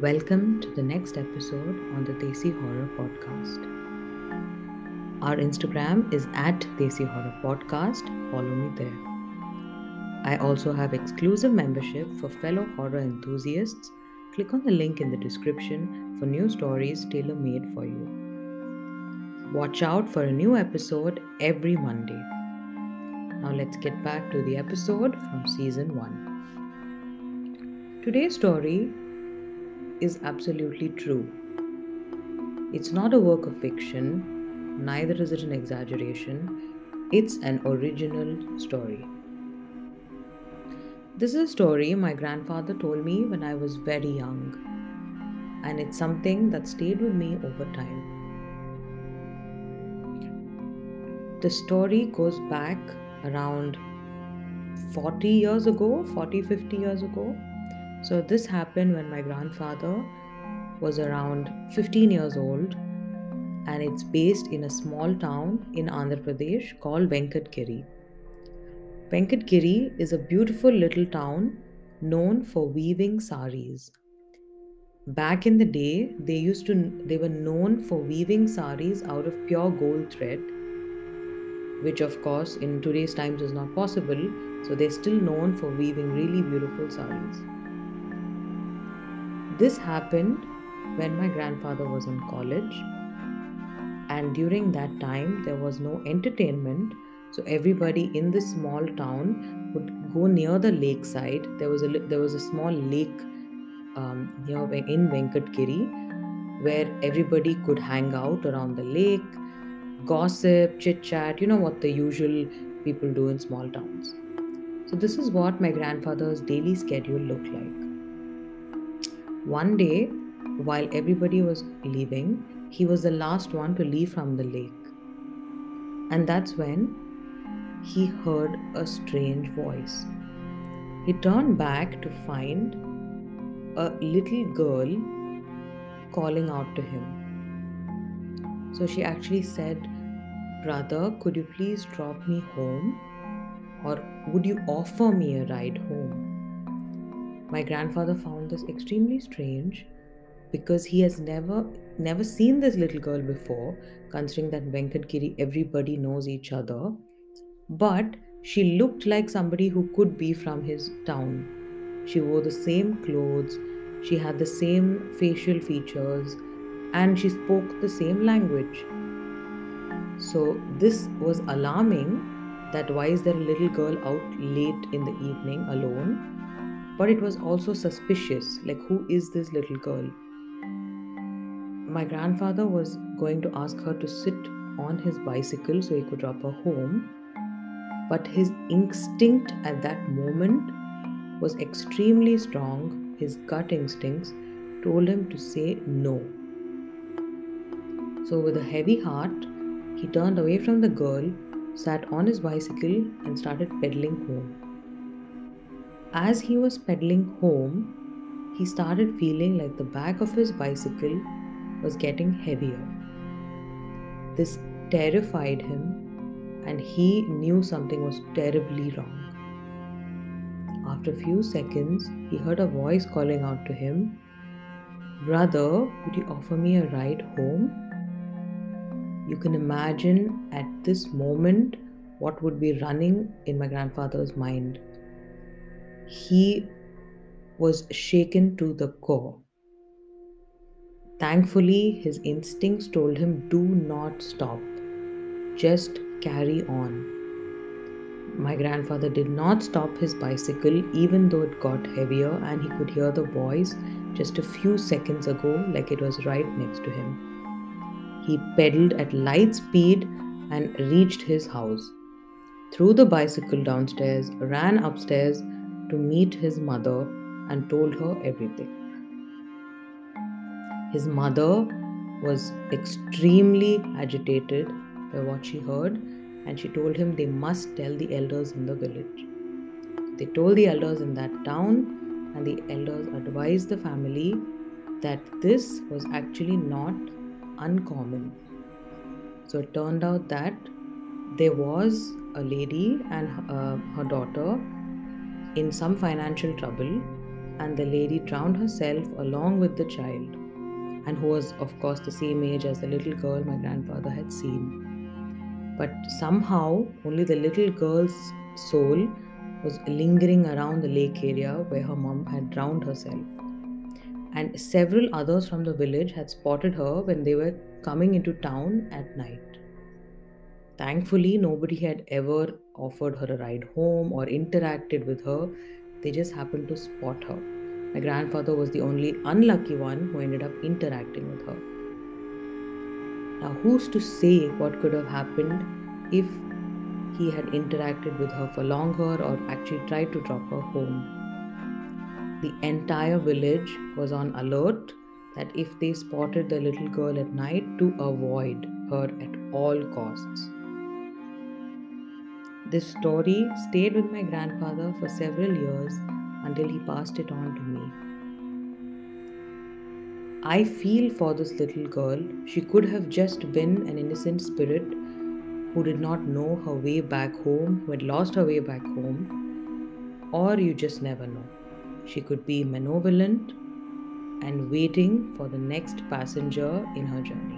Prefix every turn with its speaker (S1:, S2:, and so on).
S1: Welcome to the next episode on the Desi Horror Podcast. Our Instagram is at Desi Horror Podcast. Follow me there. I also have exclusive membership for fellow horror enthusiasts. Click on the link in the description for new stories tailor made for you. Watch out for a new episode every Monday. Now let's get back to the episode from season 1. Today's story is absolutely true. It's not a work of fiction, neither is it an exaggeration, it's an original story. This is a story my grandfather told me when I was very young, and it's something that stayed with me over time. The story goes back around 40 years ago, 40 50 years ago so, this happened when my grandfather was around 15 years old, and it's based in a small town in Andhra Pradesh called Venkatgiri. Venkatgiri is a beautiful little town known for weaving saris. Back in the day, they used to they were known for weaving saris out of pure gold thread, which of course in today's times is not possible. So they're still known for weaving really beautiful saris. This happened when my grandfather was in college, and during that time, there was no entertainment. So everybody in this small town would go near the lakeside. There was a there was a small lake um, near in Venkatgiri where everybody could hang out around the lake, gossip, chit chat. You know what the usual people do in small towns. So this is what my grandfather's daily schedule looked like. One day, while everybody was leaving, he was the last one to leave from the lake. And that's when he heard a strange voice. He turned back to find a little girl calling out to him. So she actually said, Brother, could you please drop me home? Or would you offer me a ride home? My grandfather found this extremely strange because he has never never seen this little girl before considering that Venkatgiri everybody knows each other. But she looked like somebody who could be from his town. She wore the same clothes she had the same facial features and she spoke the same language. So this was alarming that why is there a little girl out late in the evening alone but it was also suspicious like, who is this little girl? My grandfather was going to ask her to sit on his bicycle so he could drop her home, but his instinct at that moment was extremely strong. His gut instincts told him to say no. So, with a heavy heart, he turned away from the girl, sat on his bicycle, and started pedaling home. As he was pedaling home, he started feeling like the back of his bicycle was getting heavier. This terrified him, and he knew something was terribly wrong. After a few seconds, he heard a voice calling out to him, Brother, would you offer me a ride home? You can imagine at this moment what would be running in my grandfather's mind he was shaken to the core. Thankfully, his instincts told him do not stop, just carry on. My grandfather did not stop his bicycle even though it got heavier and he could hear the voice just a few seconds ago, like it was right next to him. He pedaled at light speed and reached his house. Threw the bicycle downstairs, ran upstairs, to meet his mother and told her everything. His mother was extremely agitated by what she heard and she told him they must tell the elders in the village. They told the elders in that town, and the elders advised the family that this was actually not uncommon. So it turned out that there was a lady and uh, her daughter in some financial trouble and the lady drowned herself along with the child, and who was, of course, the same age as the little girl my grandfather had seen. But somehow, only the little girl's soul was lingering around the lake area where her mom had drowned herself. And several others from the village had spotted her when they were coming into town at night. Thankfully, nobody had ever offered her a ride home or interacted with her. They just happened to spot her. My grandfather was the only unlucky one who ended up interacting with her. Now, who's to say what could have happened if he had interacted with her for longer or actually tried to drop her home? The entire village was on alert that if they spotted the little girl at night, to avoid her at all costs. This story stayed with my grandfather for several years until he passed it on to me. I feel for this little girl. She could have just been an innocent spirit who did not know her way back home, who had lost her way back home, or you just never know. She could be malevolent and waiting for the next passenger in her journey.